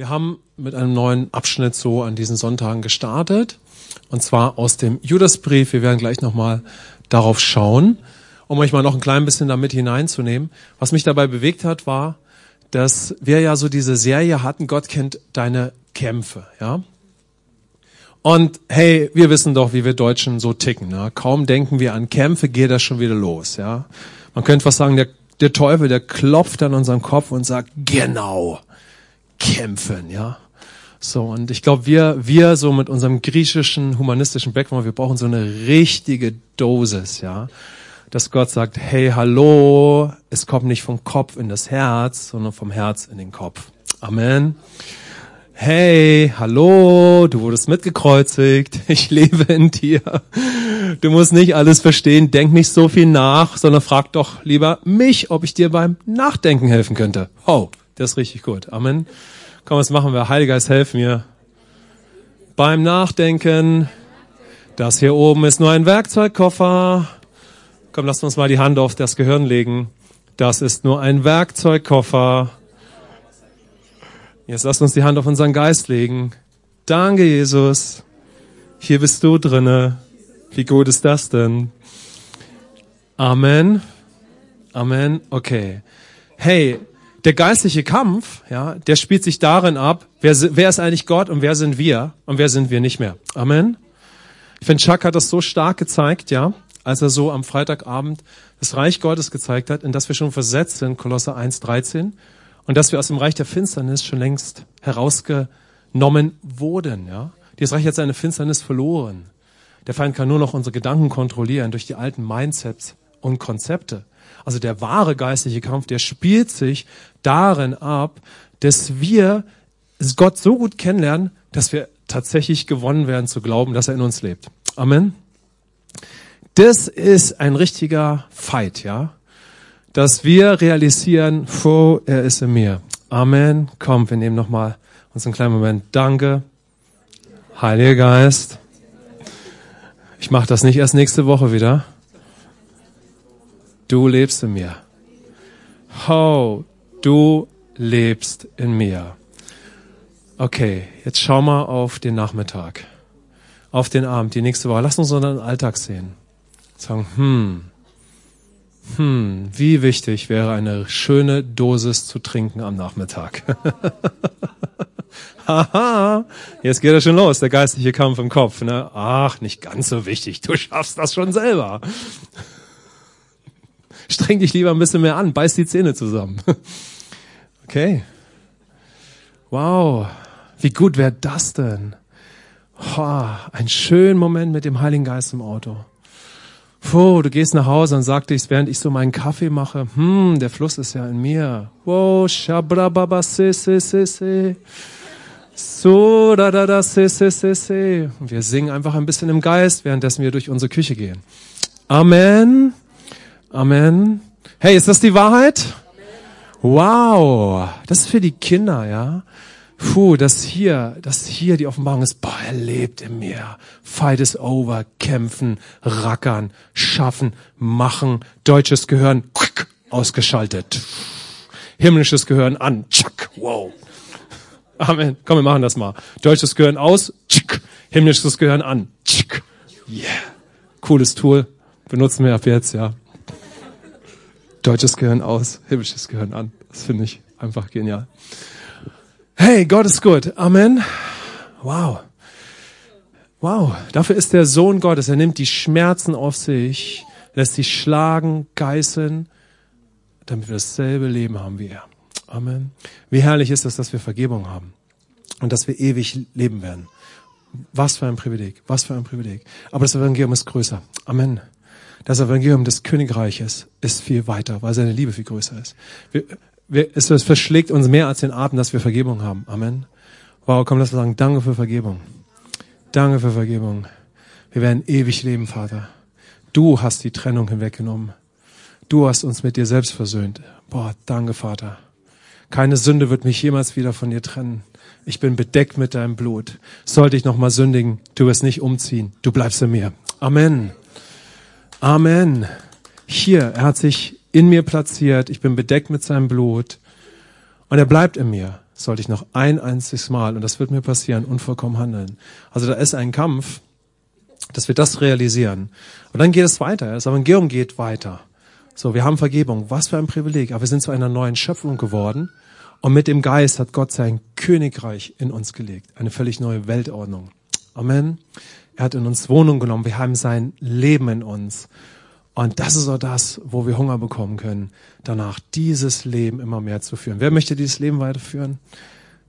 Wir haben mit einem neuen Abschnitt so an diesen Sonntagen gestartet. Und zwar aus dem Judasbrief. Wir werden gleich nochmal darauf schauen, um euch mal noch ein klein bisschen damit hineinzunehmen. Was mich dabei bewegt hat, war, dass wir ja so diese Serie hatten, Gott kennt deine Kämpfe, ja. Und hey, wir wissen doch, wie wir Deutschen so ticken. Ne? Kaum denken wir an Kämpfe, geht das schon wieder los, ja. Man könnte was sagen, der, der Teufel, der klopft an unserem Kopf und sagt, genau, kämpfen, ja. So, und ich glaube, wir, wir so mit unserem griechischen, humanistischen Background, wir brauchen so eine richtige Dosis, ja. Dass Gott sagt, hey, hallo, es kommt nicht vom Kopf in das Herz, sondern vom Herz in den Kopf. Amen. Hey, hallo, du wurdest mitgekreuzigt, ich lebe in dir. Du musst nicht alles verstehen, denk nicht so viel nach, sondern frag doch lieber mich, ob ich dir beim Nachdenken helfen könnte. Oh, das ist richtig gut. Amen. Komm, was machen wir? Heiliger Geist, helf mir. Beim Nachdenken. Das hier oben ist nur ein Werkzeugkoffer. Komm, lass uns mal die Hand auf das Gehirn legen. Das ist nur ein Werkzeugkoffer. Jetzt lass uns die Hand auf unseren Geist legen. Danke, Jesus. Hier bist du drinne. Wie gut ist das denn? Amen. Amen. Okay. Hey, der geistliche Kampf, ja, der spielt sich darin ab, wer, wer ist eigentlich Gott und wer sind wir und wer sind wir nicht mehr. Amen. Ich finde, Chuck hat das so stark gezeigt, ja, als er so am Freitagabend das Reich Gottes gezeigt hat, in das wir schon versetzt sind, Kolosser 1,13, und dass wir aus dem Reich der Finsternis schon längst herausgenommen wurden, ja. Dieses Reich hat seine Finsternis verloren. Der Feind kann nur noch unsere Gedanken kontrollieren durch die alten Mindsets und Konzepte. Also der wahre geistliche Kampf, der spielt sich darin ab, dass wir Gott so gut kennenlernen, dass wir tatsächlich gewonnen werden zu glauben, dass er in uns lebt. Amen. Das ist ein richtiger Fight, ja. Dass wir realisieren, oh, er ist in mir. Amen. Komm, wir nehmen nochmal uns einen kleinen Moment. Danke. Heiliger Geist. Ich mache das nicht erst nächste Woche wieder. Du lebst in mir. Oh, du lebst in mir. Okay, jetzt schau mal auf den Nachmittag, auf den Abend, die nächste Woche. Lass uns unseren Alltag sehen. Sagen, hm, hm, wie wichtig wäre eine schöne Dosis zu trinken am Nachmittag. Haha, jetzt geht er schon los, der geistliche Kampf im Kopf. Ne? Ach, nicht ganz so wichtig, du schaffst das schon selber streng dich lieber ein bisschen mehr an, beiß die Zähne zusammen. Okay. Wow, wie gut wäre das denn? Oh, ein schöner Moment mit dem Heiligen Geist im Auto. Puh, du gehst nach Hause und sagst dich, während ich so meinen Kaffee mache, hm, der Fluss ist ja in mir. Wow, shabrababa se se se se. So da da da se se se se. Und wir singen einfach ein bisschen im Geist, währenddessen wir durch unsere Küche gehen. Amen. Amen. Hey, ist das die Wahrheit? Wow, das ist für die Kinder, ja. Puh, das hier, das hier die Offenbarung ist, boah, er lebt in mir. Fight is over, kämpfen, rackern, schaffen, machen, deutsches Gehirn, ausgeschaltet. Himmlisches Gehirn an, tschack, wow. Amen. Komm, wir machen das mal. Deutsches Gehirn aus, tschack. himmlisches Gehirn an, tschack. Yeah. Cooles Tool. Benutzen wir ab jetzt, ja. Deutsches Gehirn aus, himmlisches Gehirn an. Das finde ich einfach genial. Hey, Gott ist gut. Amen. Wow. Wow. Dafür ist der Sohn Gottes. Er nimmt die Schmerzen auf sich, lässt sie schlagen, geißeln, damit wir dasselbe Leben haben wie er. Amen. Wie herrlich ist es, dass wir Vergebung haben und dass wir ewig leben werden. Was für ein Privileg, was für ein Privileg. Aber das Evangelium ist größer. Amen. Das Evangelium des Königreiches ist viel weiter, weil seine Liebe viel größer ist. Wir, wir, es, verschlägt uns mehr als den Atem, dass wir Vergebung haben. Amen. Wow, komm, lass uns sagen, danke für Vergebung. Danke für Vergebung. Wir werden ewig leben, Vater. Du hast die Trennung hinweggenommen. Du hast uns mit dir selbst versöhnt. Boah, danke, Vater. Keine Sünde wird mich jemals wieder von dir trennen. Ich bin bedeckt mit deinem Blut. Sollte ich nochmal sündigen, du wirst nicht umziehen. Du bleibst in mir. Amen. Amen. Hier, er hat sich in mir platziert. Ich bin bedeckt mit seinem Blut. Und er bleibt in mir. sollte ich noch ein einziges Mal, und das wird mir passieren, unvollkommen handeln. Also da ist ein Kampf, dass wir das realisieren. Und dann geht es weiter. Das Evangelium geht weiter. So, wir haben Vergebung. Was für ein Privileg. Aber wir sind zu einer neuen Schöpfung geworden. Und mit dem Geist hat Gott sein Königreich in uns gelegt. Eine völlig neue Weltordnung. Amen. Er hat in uns Wohnung genommen. Wir haben sein Leben in uns. Und das ist auch das, wo wir Hunger bekommen können, danach dieses Leben immer mehr zu führen. Wer möchte dieses Leben weiterführen?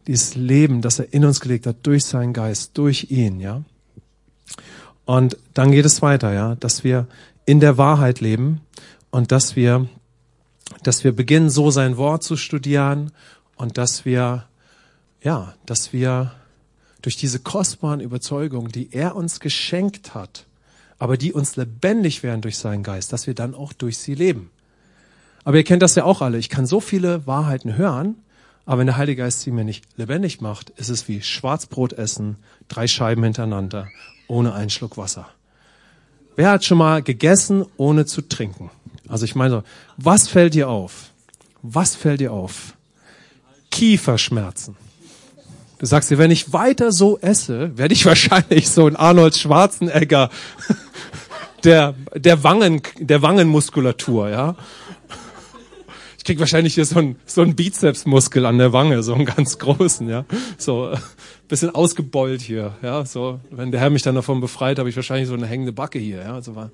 Dieses Leben, das er in uns gelegt hat, durch seinen Geist, durch ihn, ja. Und dann geht es weiter, ja, dass wir in der Wahrheit leben und dass wir, dass wir beginnen, so sein Wort zu studieren und dass wir, ja, dass wir durch diese kostbaren Überzeugungen, die er uns geschenkt hat, aber die uns lebendig werden durch seinen Geist, dass wir dann auch durch sie leben. Aber ihr kennt das ja auch alle. Ich kann so viele Wahrheiten hören, aber wenn der Heilige Geist sie mir nicht lebendig macht, ist es wie Schwarzbrot essen, drei Scheiben hintereinander, ohne einen Schluck Wasser. Wer hat schon mal gegessen, ohne zu trinken? Also ich meine, was fällt dir auf? Was fällt dir auf? Kieferschmerzen. Du sagst dir, wenn ich weiter so esse, werde ich wahrscheinlich so ein Arnold Schwarzenegger der, der Wangen, der Wangenmuskulatur, ja. Ich krieg wahrscheinlich hier so ein, so ein Bizepsmuskel an der Wange, so einen ganz großen, ja. So, äh, bisschen ausgebeult hier, ja. So, wenn der Herr mich dann davon befreit, habe ich wahrscheinlich so eine hängende Backe hier, ja. So war.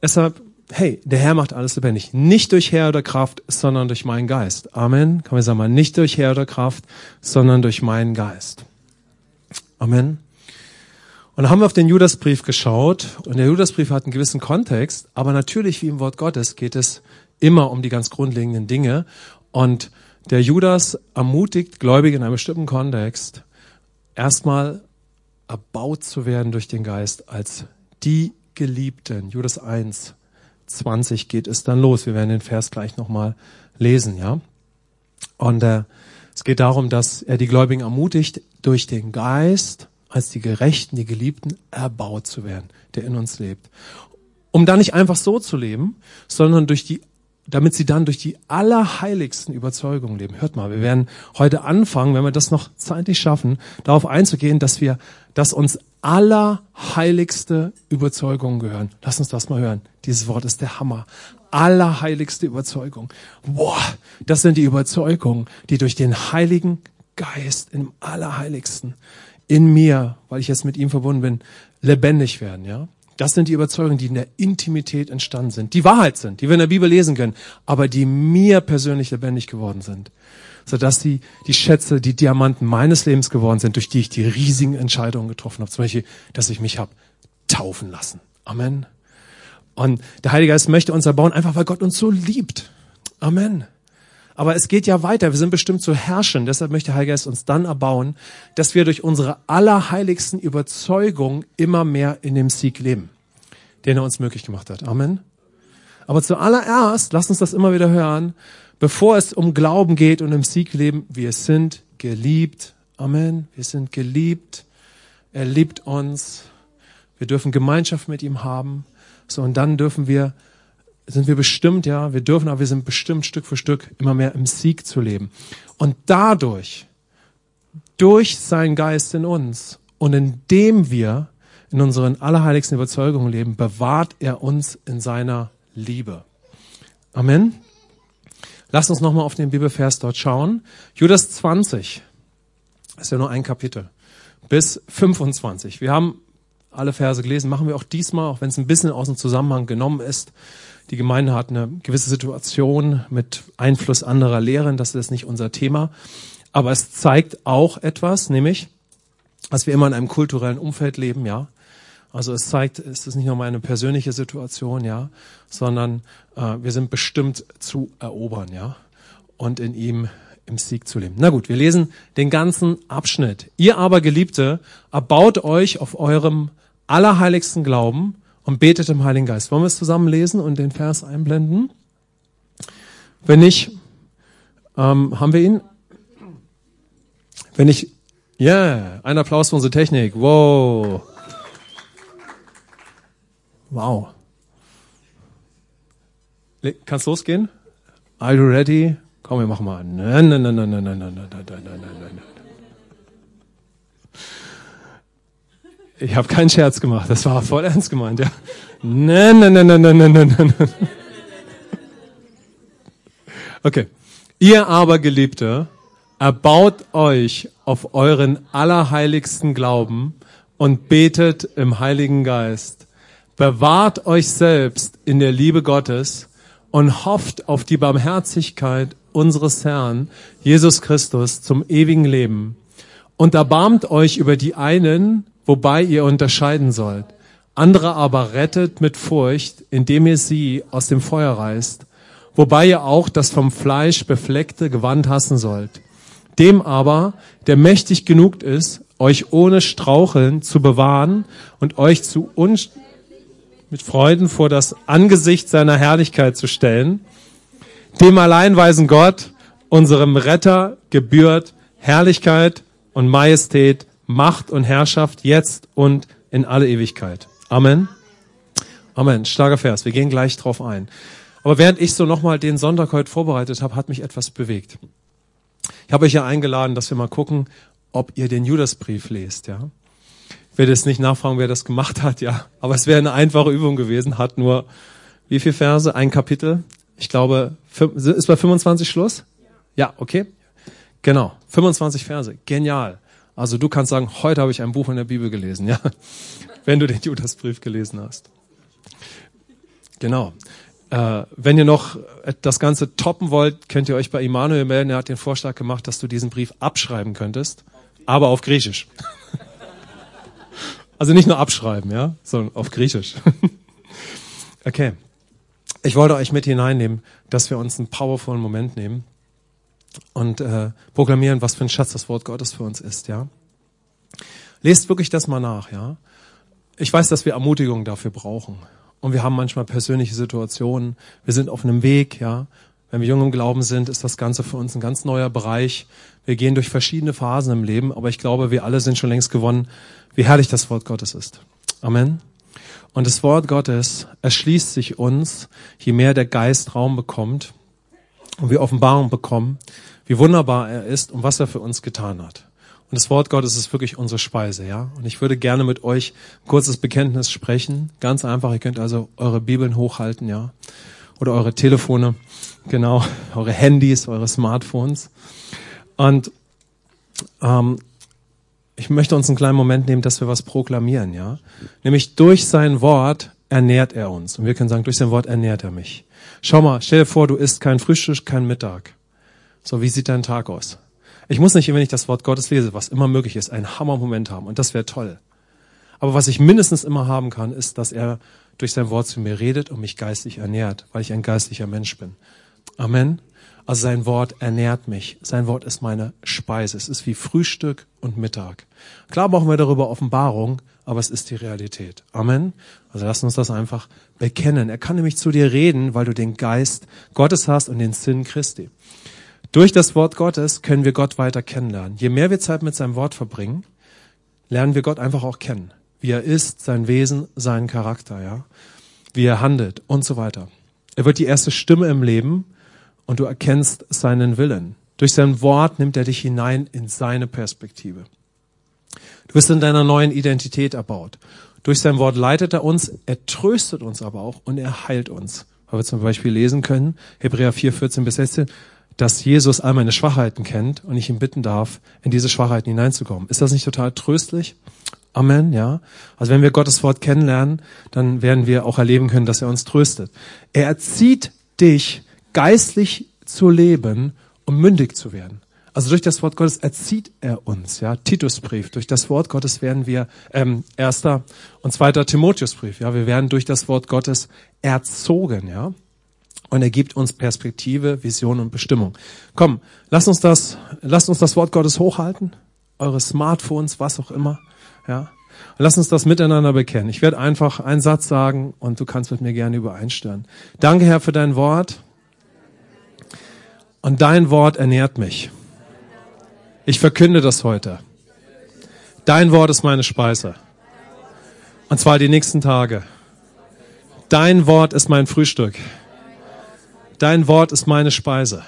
Deshalb, hey, der Herr macht alles lebendig. Nicht durch Herr oder Kraft, sondern durch meinen Geist. Amen. Kann man sagen mal, nicht durch Herr oder Kraft, sondern durch meinen Geist. Amen. Und haben wir auf den Judasbrief geschaut und der Judasbrief hat einen gewissen Kontext, aber natürlich wie im Wort Gottes geht es immer um die ganz grundlegenden Dinge und der Judas ermutigt Gläubige in einem bestimmten Kontext erstmal erbaut zu werden durch den Geist als die Geliebten. Judas 1, 20 geht es dann los. Wir werden den Vers gleich nochmal lesen, ja. Und äh, es geht darum, dass er die Gläubigen ermutigt, durch den Geist als die Gerechten, die Geliebten erbaut zu werden, der in uns lebt. Um da nicht einfach so zu leben, sondern durch die damit sie dann durch die allerheiligsten Überzeugungen leben. Hört mal, wir werden heute anfangen, wenn wir das noch zeitlich schaffen, darauf einzugehen, dass wir, dass uns allerheiligste Überzeugungen gehören. Lass uns das mal hören. Dieses Wort ist der Hammer. Allerheiligste Überzeugung. Boah, das sind die Überzeugungen, die durch den Heiligen Geist im Allerheiligsten in mir, weil ich jetzt mit ihm verbunden bin, lebendig werden, ja? Das sind die Überzeugungen, die in der Intimität entstanden sind, die Wahrheit sind, die wir in der Bibel lesen können, aber die mir persönlich lebendig geworden sind. Sodass die, die Schätze, die Diamanten meines Lebens geworden sind, durch die ich die riesigen Entscheidungen getroffen habe. Zum Beispiel, dass ich mich habe taufen lassen. Amen. Und der Heilige Geist möchte uns erbauen, einfach weil Gott uns so liebt. Amen. Aber es geht ja weiter. Wir sind bestimmt zu herrschen. Deshalb möchte der Heilige Geist uns dann erbauen, dass wir durch unsere allerheiligsten Überzeugungen immer mehr in dem Sieg leben, den er uns möglich gemacht hat. Amen. Aber zuallererst, lasst uns das immer wieder hören, bevor es um Glauben geht und im Sieg leben, wir sind geliebt. Amen. Wir sind geliebt. Er liebt uns. Wir dürfen Gemeinschaft mit ihm haben. So, und dann dürfen wir sind wir bestimmt, ja, wir dürfen, aber wir sind bestimmt Stück für Stück immer mehr im Sieg zu leben. Und dadurch, durch seinen Geist in uns und indem wir in unseren allerheiligsten Überzeugungen leben, bewahrt er uns in seiner Liebe. Amen. Lasst uns nochmal auf den Bibelvers dort schauen. Judas 20. ist ja nur ein Kapitel. Bis 25. Wir haben alle Verse gelesen, machen wir auch diesmal, auch wenn es ein bisschen aus dem Zusammenhang genommen ist. Die Gemeinde hat eine gewisse Situation mit Einfluss anderer Lehren, das ist nicht unser Thema. Aber es zeigt auch etwas, nämlich, dass wir immer in einem kulturellen Umfeld leben, ja. Also es zeigt, es ist nicht nur meine persönliche Situation, ja, sondern äh, wir sind bestimmt zu erobern, ja, und in ihm im Sieg zu leben. Na gut, wir lesen den ganzen Abschnitt. Ihr aber Geliebte, erbaut euch auf eurem allerheiligsten Glauben und betet im Heiligen Geist. Wollen wir es zusammen lesen und den Vers einblenden? Wenn nicht, ähm, haben wir ihn? Wenn ich, yeah, ein Applaus für unsere Technik. Wow. Wow. Kannst losgehen? Are you ready? Komm, wir machen mal. Nein, nein, nein, nein, nein, nein, nein, nein, nein, nein, nein, Ich habe keinen Scherz gemacht, das war voll ernst gemeint, ja. Nein, nein, nein, nein, nein, nein, nein, nein. Okay. Ihr aber, Geliebte, erbaut euch auf euren allerheiligsten Glauben und betet im Heiligen Geist. Bewahrt euch selbst in der Liebe Gottes und hofft auf die Barmherzigkeit unseres Herrn, Jesus Christus, zum ewigen Leben. Und erbarmt euch über die einen, wobei ihr unterscheiden sollt. Andere aber rettet mit Furcht, indem ihr sie aus dem Feuer reißt, wobei ihr auch das vom Fleisch befleckte Gewand hassen sollt. Dem aber, der mächtig genug ist, euch ohne Straucheln zu bewahren und euch zu uns mit Freuden vor das Angesicht seiner Herrlichkeit zu stellen, dem allein weisen Gott, unserem Retter, gebührt Herrlichkeit und Majestät, Macht und Herrschaft jetzt und in alle Ewigkeit. Amen. Amen. Starker Vers. Wir gehen gleich drauf ein. Aber während ich so nochmal den Sonntag heute vorbereitet habe, hat mich etwas bewegt. Ich habe euch ja eingeladen, dass wir mal gucken, ob ihr den Judasbrief lest, ja. Ich werde jetzt nicht nachfragen, wer das gemacht hat, ja. Aber es wäre eine einfache Übung gewesen, hat nur wie viele Verse? Ein Kapitel. Ich glaube, ist bei 25 Schluss? Ja, okay. Genau. 25 Verse. Genial. Also du kannst sagen, heute habe ich ein Buch in der Bibel gelesen, ja. Wenn du den Judasbrief gelesen hast. Genau. Äh, wenn ihr noch das Ganze toppen wollt, könnt ihr euch bei Immanuel melden. Er hat den Vorschlag gemacht, dass du diesen Brief abschreiben könntest, aber auf Griechisch. also nicht nur abschreiben, ja, sondern auf Griechisch. okay. Ich wollte euch mit hineinnehmen, dass wir uns einen powervollen Moment nehmen und äh, proklamieren, was für ein Schatz das Wort Gottes für uns ist, ja. Lest wirklich das mal nach, ja. Ich weiß, dass wir Ermutigung dafür brauchen und wir haben manchmal persönliche Situationen. Wir sind auf einem Weg, ja. Wenn wir jung im Glauben sind, ist das Ganze für uns ein ganz neuer Bereich. Wir gehen durch verschiedene Phasen im Leben, aber ich glaube, wir alle sind schon längst gewonnen, wie herrlich das Wort Gottes ist. Amen. Und das Wort Gottes erschließt sich uns, je mehr der Geist Raum bekommt und wir Offenbarung bekommen, wie wunderbar er ist und was er für uns getan hat. Und das Wort Gottes ist wirklich unsere Speise, ja. Und ich würde gerne mit euch ein kurzes Bekenntnis sprechen. Ganz einfach. Ihr könnt also eure Bibeln hochhalten, ja. Oder eure Telefone, genau. Eure Handys, eure Smartphones. Und ähm, ich möchte uns einen kleinen Moment nehmen, dass wir was proklamieren, ja. Nämlich durch sein Wort ernährt er uns. Und wir können sagen, durch sein Wort ernährt er mich. Schau mal, stell dir vor, du isst kein Frühstück, kein Mittag. So, wie sieht dein Tag aus? Ich muss nicht, wenn ich das Wort Gottes lese, was immer möglich ist, einen Hammermoment haben. Und das wäre toll. Aber was ich mindestens immer haben kann, ist, dass er durch sein Wort zu mir redet und mich geistlich ernährt, weil ich ein geistlicher Mensch bin. Amen. Also sein Wort ernährt mich. Sein Wort ist meine Speise. Es ist wie Frühstück und Mittag. Klar brauchen wir darüber Offenbarung, aber es ist die Realität. Amen. Also lass uns das einfach bekennen. Er kann nämlich zu dir reden, weil du den Geist Gottes hast und den Sinn Christi. Durch das Wort Gottes können wir Gott weiter kennenlernen. Je mehr wir Zeit mit seinem Wort verbringen, lernen wir Gott einfach auch kennen. Wie er ist, sein Wesen, seinen Charakter, ja. Wie er handelt und so weiter. Er wird die erste Stimme im Leben und du erkennst seinen Willen. Durch sein Wort nimmt er dich hinein in seine Perspektive. Du wirst in deiner neuen Identität erbaut. Durch sein Wort leitet er uns, er tröstet uns aber auch und er heilt uns. Weil wir zum Beispiel lesen können, Hebräer 4, 14 bis 16, dass Jesus all meine Schwachheiten kennt und ich ihn bitten darf, in diese Schwachheiten hineinzukommen. Ist das nicht total tröstlich? Amen, ja. Also wenn wir Gottes Wort kennenlernen, dann werden wir auch erleben können, dass er uns tröstet. Er erzieht dich, geistlich zu leben, um mündig zu werden. Also durch das Wort Gottes erzieht er uns, ja. Titusbrief. Durch das Wort Gottes werden wir, ähm, erster und zweiter Timotheusbrief, ja. Wir werden durch das Wort Gottes erzogen, ja und er gibt uns Perspektive, Vision und Bestimmung. Komm, lass uns das, lasst uns das Wort Gottes hochhalten, eure Smartphones, was auch immer, ja. Und lass uns das miteinander bekennen. Ich werde einfach einen Satz sagen und du kannst mit mir gerne übereinstimmen. Danke, Herr, für dein Wort. Und dein Wort ernährt mich. Ich verkünde das heute. Dein Wort ist meine Speise. Und zwar die nächsten Tage. Dein Wort ist mein Frühstück. Dein Wort ist meine Speise.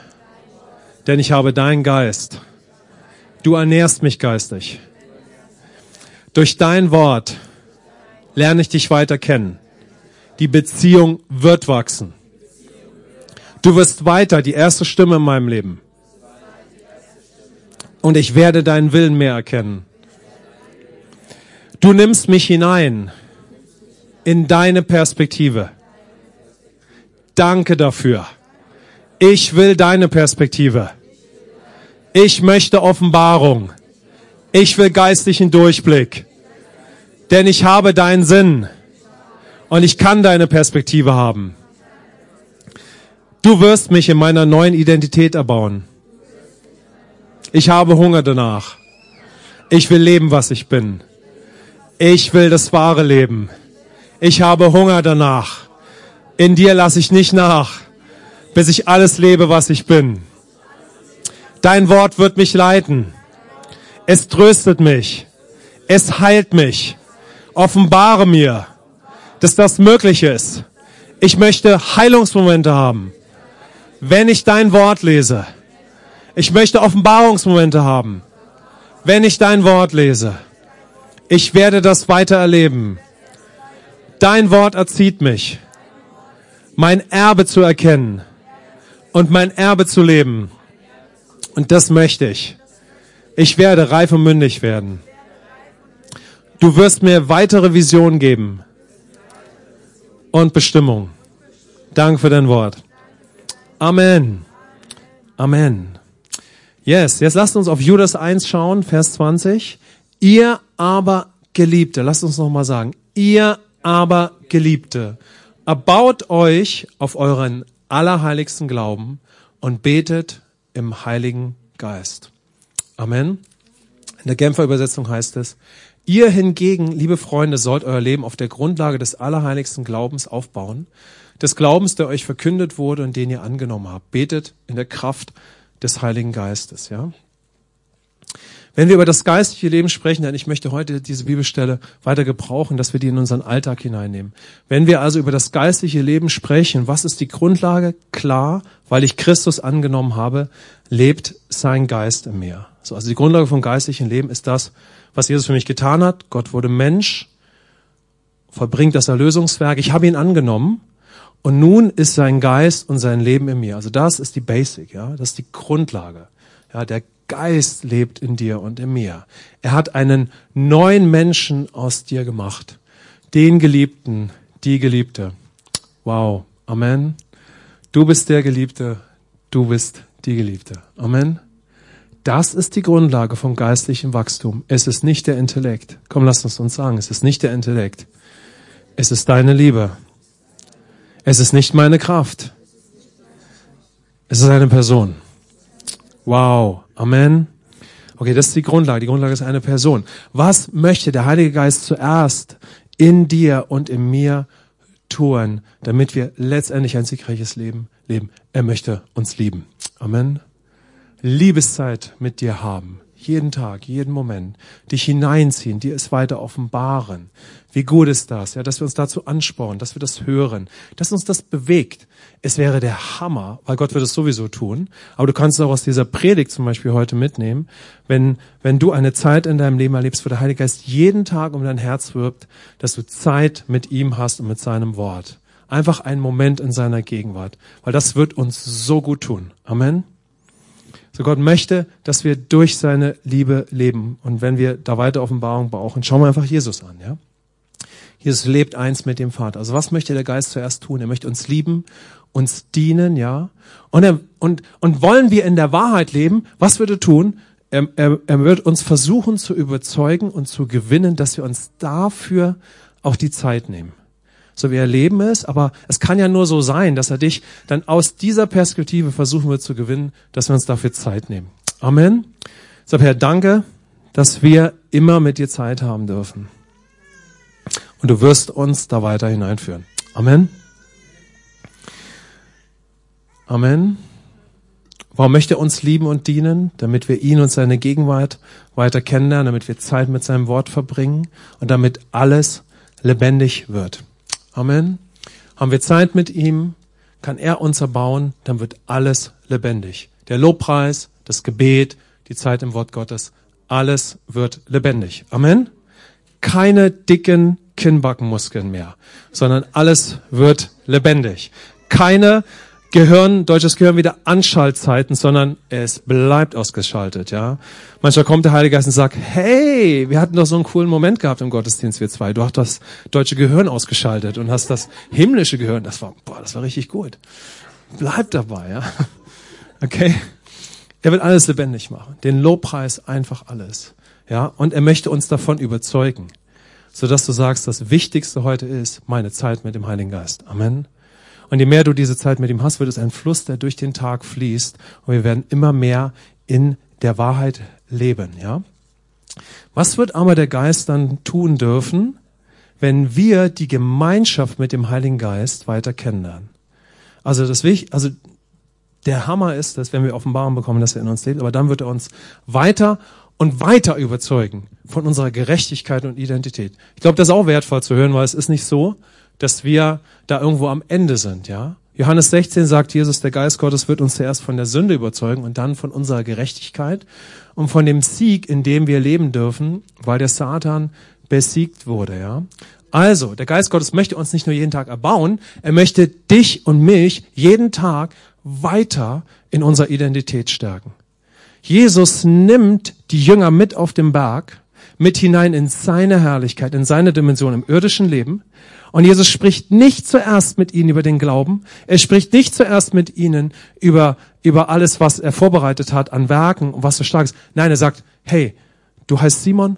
denn ich habe deinen Geist. Du ernährst mich geistig. Durch dein Wort lerne ich dich weiter kennen. Die Beziehung wird wachsen. Du wirst weiter die erste Stimme in meinem Leben. Und ich werde deinen Willen mehr erkennen. Du nimmst mich hinein in deine Perspektive. Danke dafür. Ich will deine Perspektive. Ich möchte Offenbarung. Ich will geistlichen Durchblick. Denn ich habe deinen Sinn. Und ich kann deine Perspektive haben. Du wirst mich in meiner neuen Identität erbauen. Ich habe Hunger danach. Ich will leben, was ich bin. Ich will das wahre Leben. Ich habe Hunger danach. In dir lasse ich nicht nach, bis ich alles lebe, was ich bin. Dein Wort wird mich leiten. Es tröstet mich. Es heilt mich. Offenbare mir, dass das möglich ist. Ich möchte Heilungsmomente haben, wenn ich dein Wort lese. Ich möchte Offenbarungsmomente haben, wenn ich dein Wort lese. Ich werde das weiter erleben. Dein Wort erzieht mich, mein Erbe zu erkennen und mein Erbe zu leben. Und das möchte ich. Ich werde reif und mündig werden. Du wirst mir weitere Visionen geben und Bestimmung. Danke für dein Wort. Amen. Amen. Yes, jetzt lasst uns auf Judas 1 schauen, Vers 20. Ihr aber Geliebte, lasst uns nochmal sagen, ihr aber Geliebte, erbaut euch auf euren allerheiligsten Glauben und betet im Heiligen Geist. Amen. In der Genfer Übersetzung heißt es, ihr hingegen, liebe Freunde, sollt euer Leben auf der Grundlage des allerheiligsten Glaubens aufbauen, des Glaubens, der euch verkündet wurde und den ihr angenommen habt. Betet in der Kraft des Heiligen Geistes, ja. Wenn wir über das geistliche Leben sprechen, denn ich möchte heute diese Bibelstelle weiter gebrauchen, dass wir die in unseren Alltag hineinnehmen. Wenn wir also über das geistliche Leben sprechen, was ist die Grundlage? Klar, weil ich Christus angenommen habe, lebt sein Geist in mir. So, also die Grundlage vom geistlichen Leben ist das, was Jesus für mich getan hat. Gott wurde Mensch, vollbringt das Erlösungswerk. Ich habe ihn angenommen. Und nun ist sein Geist und sein Leben in mir. Also das ist die Basic, ja, das ist die Grundlage. Ja, der Geist lebt in dir und in mir. Er hat einen neuen Menschen aus dir gemacht. Den Geliebten, die Geliebte. Wow. Amen. Du bist der Geliebte. Du bist die Geliebte. Amen. Das ist die Grundlage vom geistlichen Wachstum. Es ist nicht der Intellekt. Komm, lass uns uns sagen. Es ist nicht der Intellekt. Es ist deine Liebe. Es ist nicht meine Kraft. Es ist eine Person. Wow. Amen. Okay, das ist die Grundlage. Die Grundlage ist eine Person. Was möchte der Heilige Geist zuerst in dir und in mir tun, damit wir letztendlich ein siegreiches Leben leben? Er möchte uns lieben. Amen. Liebeszeit mit dir haben jeden Tag, jeden Moment, dich hineinziehen, dir es weiter offenbaren. Wie gut ist das, ja, dass wir uns dazu anspornen, dass wir das hören, dass uns das bewegt. Es wäre der Hammer, weil Gott wird es sowieso tun. Aber du kannst es auch aus dieser Predigt zum Beispiel heute mitnehmen, wenn, wenn du eine Zeit in deinem Leben erlebst, wo der Heilige Geist jeden Tag um dein Herz wirbt, dass du Zeit mit ihm hast und mit seinem Wort. Einfach einen Moment in seiner Gegenwart, weil das wird uns so gut tun. Amen. So Gott möchte, dass wir durch seine Liebe leben. Und wenn wir da weiter Offenbarung brauchen, schauen wir einfach Jesus an, ja? Jesus lebt eins mit dem Vater. Also was möchte der Geist zuerst tun? Er möchte uns lieben, uns dienen, ja? Und er, und, und wollen wir in der Wahrheit leben? Was wird er tun? Er, er, er wird uns versuchen zu überzeugen und zu gewinnen, dass wir uns dafür auch die Zeit nehmen so wie er Leben ist, aber es kann ja nur so sein, dass er dich dann aus dieser Perspektive versuchen wird zu gewinnen, dass wir uns dafür Zeit nehmen. Amen. So, Herr, danke, dass wir immer mit dir Zeit haben dürfen. Und du wirst uns da weiter hineinführen. Amen. Amen. Warum möchte er uns lieben und dienen? Damit wir ihn und seine Gegenwart weiter kennenlernen, damit wir Zeit mit seinem Wort verbringen und damit alles lebendig wird. Amen. Haben wir Zeit mit ihm, kann er uns erbauen, dann wird alles lebendig. Der Lobpreis, das Gebet, die Zeit im Wort Gottes, alles wird lebendig. Amen. Keine dicken Kinnbackenmuskeln mehr, sondern alles wird lebendig. Keine Gehirn, deutsches Gehirn wieder Anschaltzeiten, sondern es bleibt ausgeschaltet, ja. Manchmal kommt der Heilige Geist und sagt, hey, wir hatten doch so einen coolen Moment gehabt im Gottesdienst, wir zwei. Du hast das deutsche Gehirn ausgeschaltet und hast das himmlische Gehirn. Das war, boah, das war richtig gut. Bleib dabei, ja. Okay. Er wird alles lebendig machen. Den Lobpreis einfach alles. Ja. Und er möchte uns davon überzeugen. Sodass du sagst, das Wichtigste heute ist meine Zeit mit dem Heiligen Geist. Amen. Und je mehr du diese Zeit mit ihm hast, wird es ein Fluss, der durch den Tag fließt. Und wir werden immer mehr in der Wahrheit leben, ja? Was wird aber der Geist dann tun dürfen, wenn wir die Gemeinschaft mit dem Heiligen Geist weiter kennenlernen? Also das Wichtig, also der Hammer ist, dass wenn wir Offenbarung bekommen, dass er in uns lebt, aber dann wird er uns weiter und weiter überzeugen von unserer Gerechtigkeit und Identität. Ich glaube, das ist auch wertvoll zu hören, weil es ist nicht so, dass wir da irgendwo am Ende sind, ja. Johannes 16 sagt Jesus, der Geist Gottes wird uns zuerst von der Sünde überzeugen und dann von unserer Gerechtigkeit und von dem Sieg, in dem wir leben dürfen, weil der Satan besiegt wurde, ja. Also, der Geist Gottes möchte uns nicht nur jeden Tag erbauen, er möchte dich und mich jeden Tag weiter in unserer Identität stärken. Jesus nimmt die Jünger mit auf den Berg, mit hinein in seine Herrlichkeit, in seine Dimension im irdischen Leben. Und Jesus spricht nicht zuerst mit ihnen über den Glauben. Er spricht nicht zuerst mit ihnen über, über alles, was er vorbereitet hat an Werken und was so stark ist. Nein, er sagt, hey, du heißt Simon,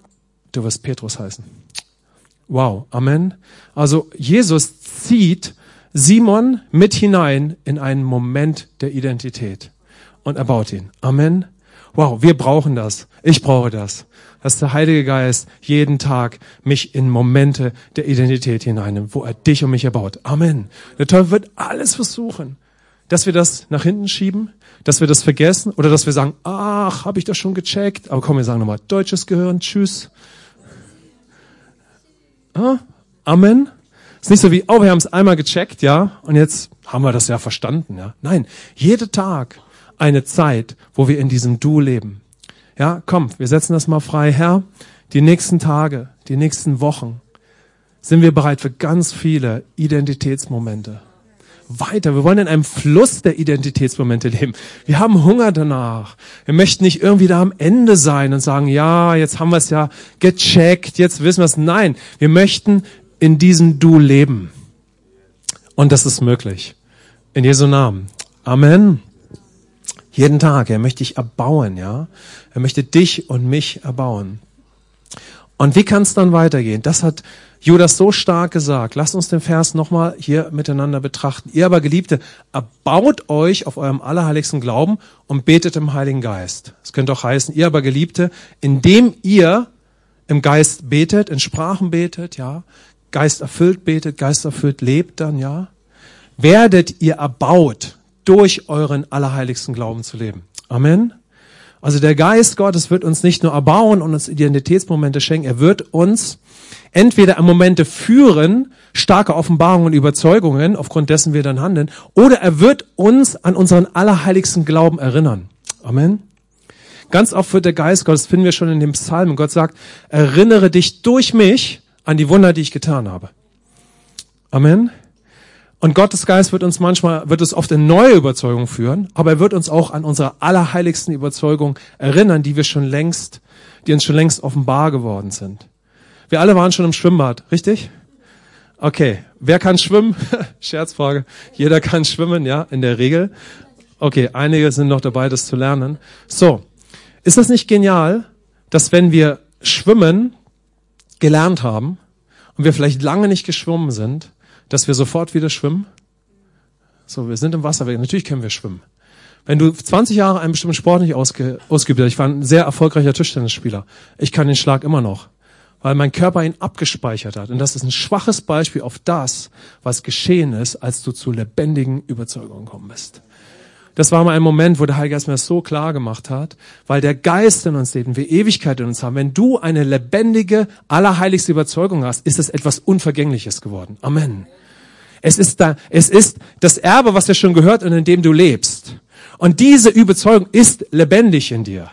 du wirst Petrus heißen. Wow, Amen. Also Jesus zieht Simon mit hinein in einen Moment der Identität und erbaut ihn. Amen. Wow, wir brauchen das. Ich brauche das. Dass der Heilige Geist jeden Tag mich in Momente der Identität hineinnimmt, wo er dich und mich erbaut. Amen. Der Teufel wird alles versuchen, dass wir das nach hinten schieben, dass wir das vergessen oder dass wir sagen, ach, habe ich das schon gecheckt. Aber komm, wir sagen nochmal, deutsches Gehirn, tschüss. Ah, Amen. Ist nicht so wie, oh, wir haben es einmal gecheckt, ja, und jetzt haben wir das ja verstanden, ja. Nein, jeder Tag eine Zeit, wo wir in diesem Du leben. Ja, komm, wir setzen das mal frei. Herr, die nächsten Tage, die nächsten Wochen sind wir bereit für ganz viele Identitätsmomente. Weiter, wir wollen in einem Fluss der Identitätsmomente leben. Wir haben Hunger danach. Wir möchten nicht irgendwie da am Ende sein und sagen, ja, jetzt haben wir es ja gecheckt, jetzt wissen wir es. Nein, wir möchten in diesem Du leben. Und das ist möglich. In Jesu Namen. Amen. Jeden Tag. Er möchte dich erbauen, ja. Er möchte dich und mich erbauen. Und wie kann es dann weitergehen? Das hat Judas so stark gesagt. Lasst uns den Vers nochmal hier miteinander betrachten. Ihr aber Geliebte, erbaut euch auf eurem allerheiligsten Glauben und betet im Heiligen Geist. Das könnte auch heißen, ihr aber Geliebte, indem ihr im Geist betet, in Sprachen betet, ja, Geist erfüllt betet, Geist erfüllt lebt dann, ja, werdet ihr erbaut durch euren allerheiligsten Glauben zu leben. Amen. Also der Geist Gottes wird uns nicht nur erbauen und uns Identitätsmomente schenken, er wird uns entweder an Momente führen, starke Offenbarungen und Überzeugungen, aufgrund dessen wir dann handeln, oder er wird uns an unseren allerheiligsten Glauben erinnern. Amen. Ganz oft wird der Geist Gottes, finden wir schon in dem Psalm, Gott sagt, erinnere dich durch mich an die Wunder, die ich getan habe. Amen. Und Gottes Geist wird uns manchmal, wird es oft in neue Überzeugungen führen, aber er wird uns auch an unsere allerheiligsten Überzeugungen erinnern, die wir schon längst, die uns schon längst offenbar geworden sind. Wir alle waren schon im Schwimmbad, richtig? Okay. Wer kann schwimmen? Scherzfrage. Jeder kann schwimmen, ja, in der Regel. Okay, einige sind noch dabei, das zu lernen. So. Ist das nicht genial, dass wenn wir schwimmen gelernt haben und wir vielleicht lange nicht geschwommen sind, dass wir sofort wieder schwimmen? So, wir sind im Wasser. Natürlich können wir schwimmen. Wenn du 20 Jahre einen bestimmten Sport nicht ausge, ausgeübt hast, ich war ein sehr erfolgreicher Tischtennisspieler, ich kann den Schlag immer noch, weil mein Körper ihn abgespeichert hat. Und das ist ein schwaches Beispiel auf das, was geschehen ist, als du zu lebendigen Überzeugungen gekommen bist. Das war mal ein Moment, wo der Heilige Geist mir das so klar gemacht hat, weil der Geist in uns lebt und wir Ewigkeit in uns haben. Wenn du eine lebendige, allerheiligste Überzeugung hast, ist es etwas Unvergängliches geworden. Amen. Es ist da, es ist das Erbe, was dir schon gehört und in dem du lebst. Und diese Überzeugung ist lebendig in dir.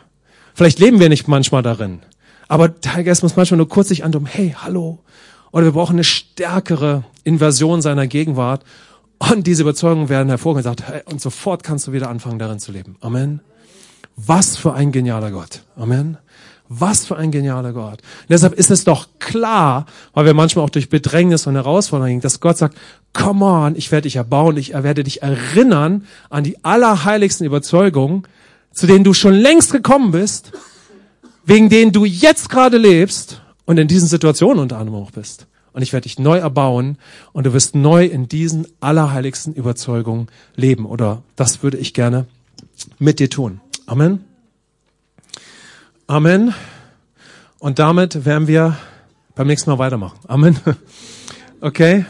Vielleicht leben wir nicht manchmal darin. Aber der Heilige Geist muss manchmal nur kurz sich antun, hey, hallo. Oder wir brauchen eine stärkere Inversion seiner Gegenwart. Und diese Überzeugungen werden hervorgesagt. Hey, und sofort kannst du wieder anfangen, darin zu leben. Amen. Was für ein genialer Gott. Amen. Was für ein genialer Gott. Und deshalb ist es doch klar, weil wir manchmal auch durch Bedrängnis und Herausforderungen dass Gott sagt, come on, ich werde dich erbauen, ich werde dich erinnern an die allerheiligsten Überzeugungen, zu denen du schon längst gekommen bist, wegen denen du jetzt gerade lebst und in diesen Situationen unter anderem auch bist. Und ich werde dich neu erbauen und du wirst neu in diesen allerheiligsten Überzeugungen leben. Oder das würde ich gerne mit dir tun. Amen. Amen. Und damit werden wir beim nächsten Mal weitermachen. Amen. Okay.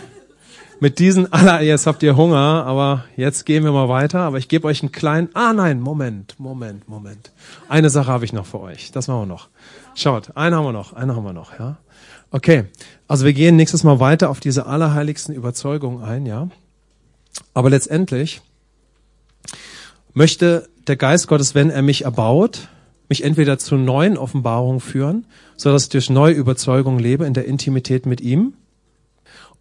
Mit diesen aller, jetzt habt ihr Hunger, aber jetzt gehen wir mal weiter. Aber ich gebe euch einen kleinen, ah nein, Moment, Moment, Moment. Eine Sache habe ich noch für euch. Das machen wir noch. Schaut, eine haben wir noch, eine haben wir noch, ja. Okay. Also wir gehen nächstes Mal weiter auf diese allerheiligsten Überzeugungen ein, ja. Aber letztendlich möchte der Geist Gottes, wenn er mich erbaut, mich entweder zu neuen Offenbarungen führen, so dass ich durch neue Überzeugungen lebe in der Intimität mit ihm,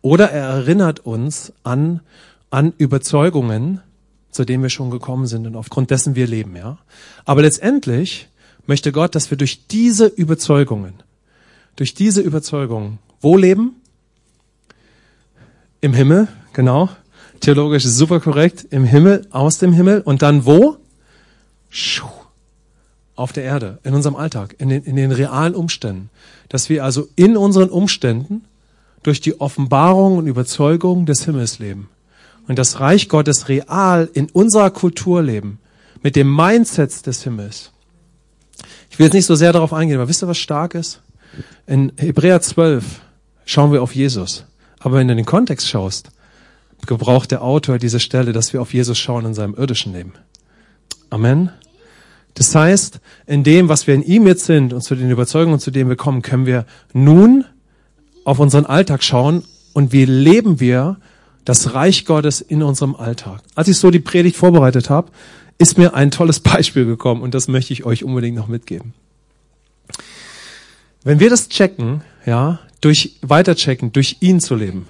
oder er erinnert uns an, an Überzeugungen, zu denen wir schon gekommen sind und aufgrund dessen wir leben, ja. Aber letztendlich möchte Gott, dass wir durch diese Überzeugungen, durch diese Überzeugungen, wo leben? Im Himmel, genau. Theologisch super korrekt. Im Himmel, aus dem Himmel. Und dann wo? Schuh auf der Erde, in unserem Alltag, in den, in den realen Umständen. Dass wir also in unseren Umständen durch die Offenbarung und Überzeugung des Himmels leben. Und das Reich Gottes real in unserer Kultur leben. Mit dem Mindset des Himmels. Ich will jetzt nicht so sehr darauf eingehen, aber wisst ihr, was stark ist? In Hebräer 12 schauen wir auf Jesus. Aber wenn du in den Kontext schaust, gebraucht der Autor diese Stelle, dass wir auf Jesus schauen in seinem irdischen Leben. Amen. Das heißt, in dem, was wir in ihm jetzt sind und zu den Überzeugungen, zu denen wir kommen, können wir nun auf unseren Alltag schauen und wie leben wir das Reich Gottes in unserem Alltag. Als ich so die Predigt vorbereitet habe, ist mir ein tolles Beispiel gekommen und das möchte ich euch unbedingt noch mitgeben. Wenn wir das checken, ja, durch weiterchecken, durch ihn zu leben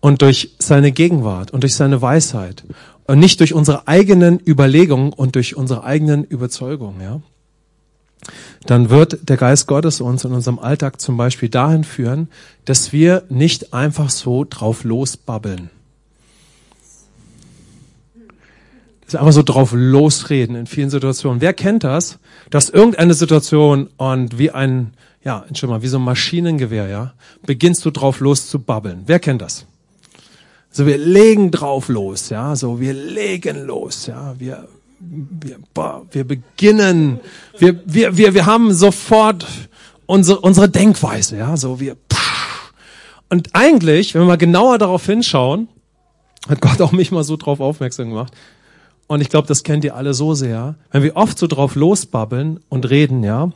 und durch seine Gegenwart und durch seine Weisheit und nicht durch unsere eigenen Überlegungen und durch unsere eigenen Überzeugungen, ja, dann wird der Geist Gottes uns in unserem Alltag zum Beispiel dahin führen, dass wir nicht einfach so drauf losbabbeln. Das ist einfach so drauf losreden in vielen Situationen. Wer kennt das? Dass irgendeine Situation und wie ein, ja, Entschuldigung mal, wie so ein Maschinengewehr, ja, beginnst du drauf loszubabbeln. Wer kennt das? So, wir legen drauf los, ja, so, wir legen los, ja, wir, wir, boah, wir beginnen, wir, wir, wir, wir haben sofort unsere, unsere Denkweise, ja, so, wir, pff. und eigentlich, wenn wir mal genauer darauf hinschauen, hat Gott auch mich mal so drauf aufmerksam gemacht, und ich glaube, das kennt ihr alle so sehr, wenn wir oft so drauf losbabbeln und reden, ja,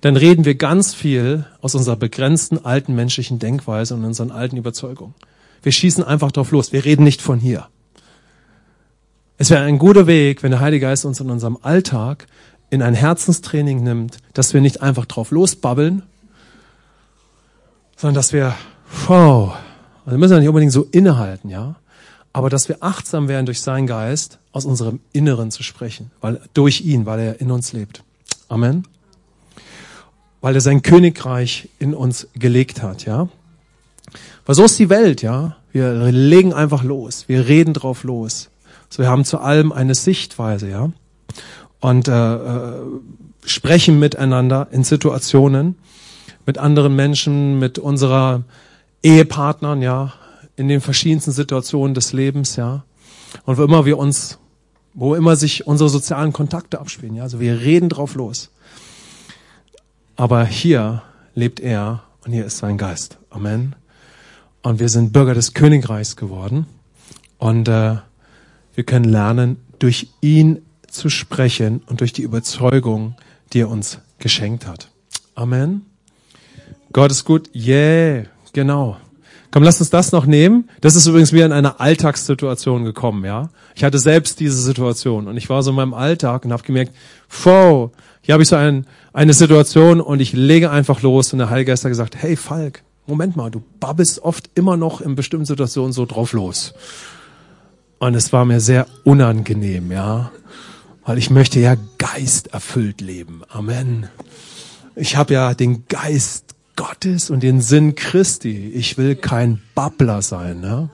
dann reden wir ganz viel aus unserer begrenzten alten menschlichen Denkweise und unseren alten Überzeugungen. Wir schießen einfach drauf los. Wir reden nicht von hier. Es wäre ein guter Weg, wenn der Heilige Geist uns in unserem Alltag in ein Herzenstraining nimmt, dass wir nicht einfach drauf losbabbeln, sondern dass wir, wow, also müssen wir nicht unbedingt so innehalten, ja, aber dass wir achtsam werden durch seinen Geist, aus unserem Inneren zu sprechen, weil durch ihn, weil er in uns lebt. Amen. Weil er sein Königreich in uns gelegt hat, ja. Weil so ist die Welt, ja. Wir legen einfach los. Wir reden drauf los. So, wir haben zu allem eine Sichtweise, ja. Und äh, äh, sprechen miteinander in Situationen mit anderen Menschen, mit unserer Ehepartnern, ja, in den verschiedensten Situationen des Lebens, ja. Und wo immer wir uns, wo immer sich unsere sozialen Kontakte abspielen, ja. Also wir reden drauf los. Aber hier lebt er und hier ist sein Geist. Amen. Und wir sind Bürger des Königreichs geworden. Und äh, wir können lernen, durch ihn zu sprechen und durch die Überzeugung, die er uns geschenkt hat. Amen. Gott ist gut. Yeah, genau. Komm, lass uns das noch nehmen. Das ist übrigens mir in einer Alltagssituation gekommen, ja. Ich hatte selbst diese Situation und ich war so in meinem Alltag und habe gemerkt, wow, hier habe ich so ein, eine Situation und ich lege einfach los und der Heilgeist hat gesagt, hey Falk, Moment mal, du babbelst oft immer noch in bestimmten Situationen so drauf los. Und es war mir sehr unangenehm, ja. Weil ich möchte ja geisterfüllt leben. Amen. Ich habe ja den Geist Gottes und den Sinn Christi. Ich will kein Babbler sein. Ja?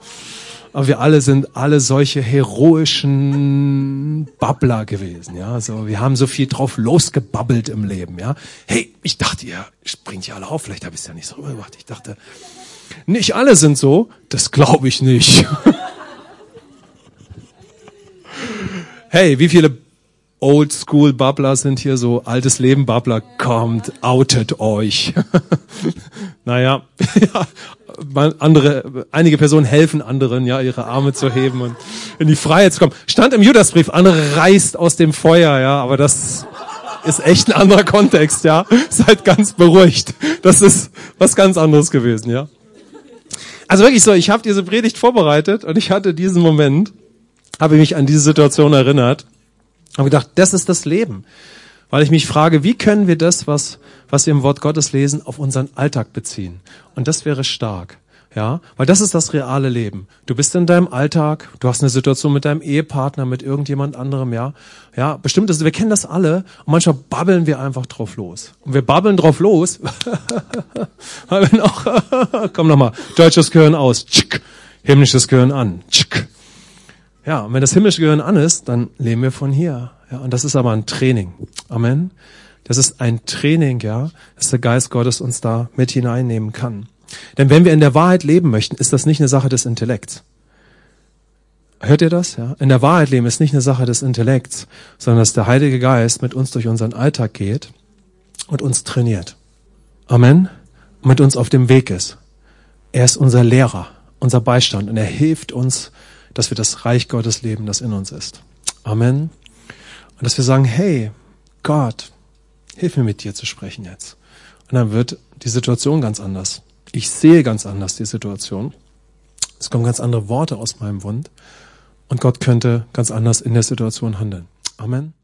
Aber wir alle sind alle solche heroischen Babbler gewesen. Ja, so wir haben so viel drauf losgebabbelt im Leben. Ja, hey, ich dachte, ihr springt ja alle auf. Vielleicht habe ich es ja nicht so rübergebracht. Ich dachte, nicht alle sind so. Das glaube ich nicht. hey, wie viele Oldschool-Bubbler sind hier so, altes Leben-Bubbler, kommt, outet euch. naja, ja, andere, einige Personen helfen anderen, ja, ihre Arme zu heben und in die Freiheit zu kommen. Stand im Judasbrief, andere reißt aus dem Feuer, ja, aber das ist echt ein anderer Kontext, ja. Seid ganz beruhigt. Das ist was ganz anderes gewesen, ja. Also wirklich so, ich habe diese Predigt vorbereitet und ich hatte diesen Moment, habe mich an diese Situation erinnert habe gedacht, das ist das Leben. Weil ich mich frage, wie können wir das, was, was wir im Wort Gottes lesen, auf unseren Alltag beziehen? Und das wäre stark. Ja, weil das ist das reale Leben. Du bist in deinem Alltag, du hast eine Situation mit deinem Ehepartner, mit irgendjemand anderem, ja. Ja, bestimmt ist, wir kennen das alle und manchmal babbeln wir einfach drauf los. Und wir babbeln drauf los, komm nochmal, deutsches Gehirn aus, himmlisches Gehirn an, ja, und wenn das himmlische Gehirn an ist, dann leben wir von hier. Ja, und das ist aber ein Training. Amen. Das ist ein Training, ja, dass der Geist Gottes uns da mit hineinnehmen kann. Denn wenn wir in der Wahrheit leben möchten, ist das nicht eine Sache des Intellekts. Hört ihr das? Ja? In der Wahrheit leben ist nicht eine Sache des Intellekts, sondern dass der Heilige Geist mit uns durch unseren Alltag geht und uns trainiert. Amen. Und mit uns auf dem Weg ist. Er ist unser Lehrer, unser Beistand und er hilft uns, dass wir das Reich Gottes leben, das in uns ist. Amen. Und dass wir sagen, hey, Gott, hilf mir mit dir zu sprechen jetzt. Und dann wird die Situation ganz anders. Ich sehe ganz anders die Situation. Es kommen ganz andere Worte aus meinem Mund. Und Gott könnte ganz anders in der Situation handeln. Amen.